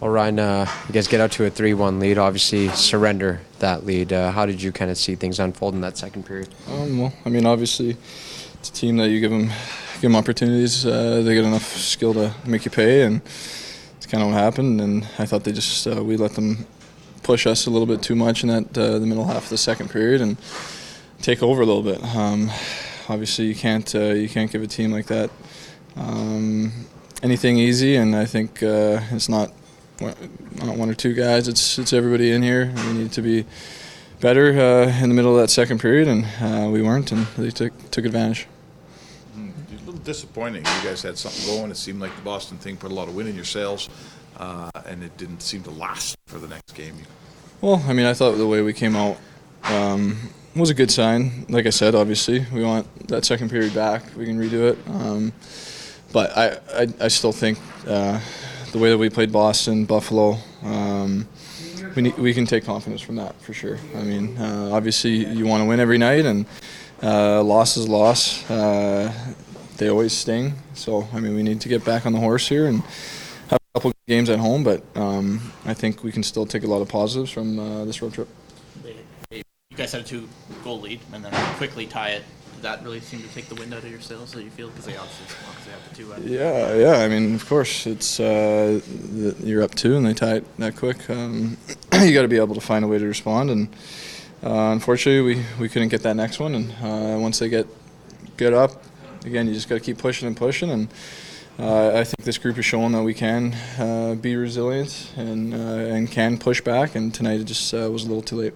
Well, Ryan, uh, you guys get out to a 3 1 lead, obviously surrender that lead. Uh, how did you kind of see things unfold in that second period? Um, well, I mean, obviously, it's a team that you give them, give them opportunities. Uh, they get enough skill to make you pay, and it's kind of what happened. And I thought they just uh, we let them push us a little bit too much in that uh, the middle half of the second period and take over a little bit. Um, obviously, you can't uh, you can't give a team like that um, anything easy, and I think it's not not one or two guys. It's it's everybody in here. We need to be better uh, in the middle of that second period, and uh, we weren't, and they took took advantage. A little disappointing. You guys had something going. It seemed like the Boston thing put a lot of wind in your sails, uh, and it didn't seem to last for the next game. Well, I mean, I thought the way we came out um, was a good sign. Like I said, obviously, we want that second period back. We can redo it. Um, but I, I, I, still think uh, the way that we played Boston, Buffalo, um, we, we can take confidence from that for sure. I mean, uh, obviously, you want to win every night, and uh, loss is loss. Uh, they always sting. So, I mean, we need to get back on the horse here and have a couple games at home, but um, I think we can still take a lot of positives from uh, this road trip. You guys had a two goal lead and then quickly tie it that really seem to take the wind out of your sails? that you feel because they obviously, obviously have the two. Uh, yeah, yeah. I mean, of course, it's uh, you're up two and they tie it that quick. Um, you got to be able to find a way to respond, and uh, unfortunately, we, we couldn't get that next one. And uh, once they get get up, again, you just got to keep pushing and pushing. And uh, I think this group is showing that we can uh, be resilient and and can push back. And tonight it just was a little too late.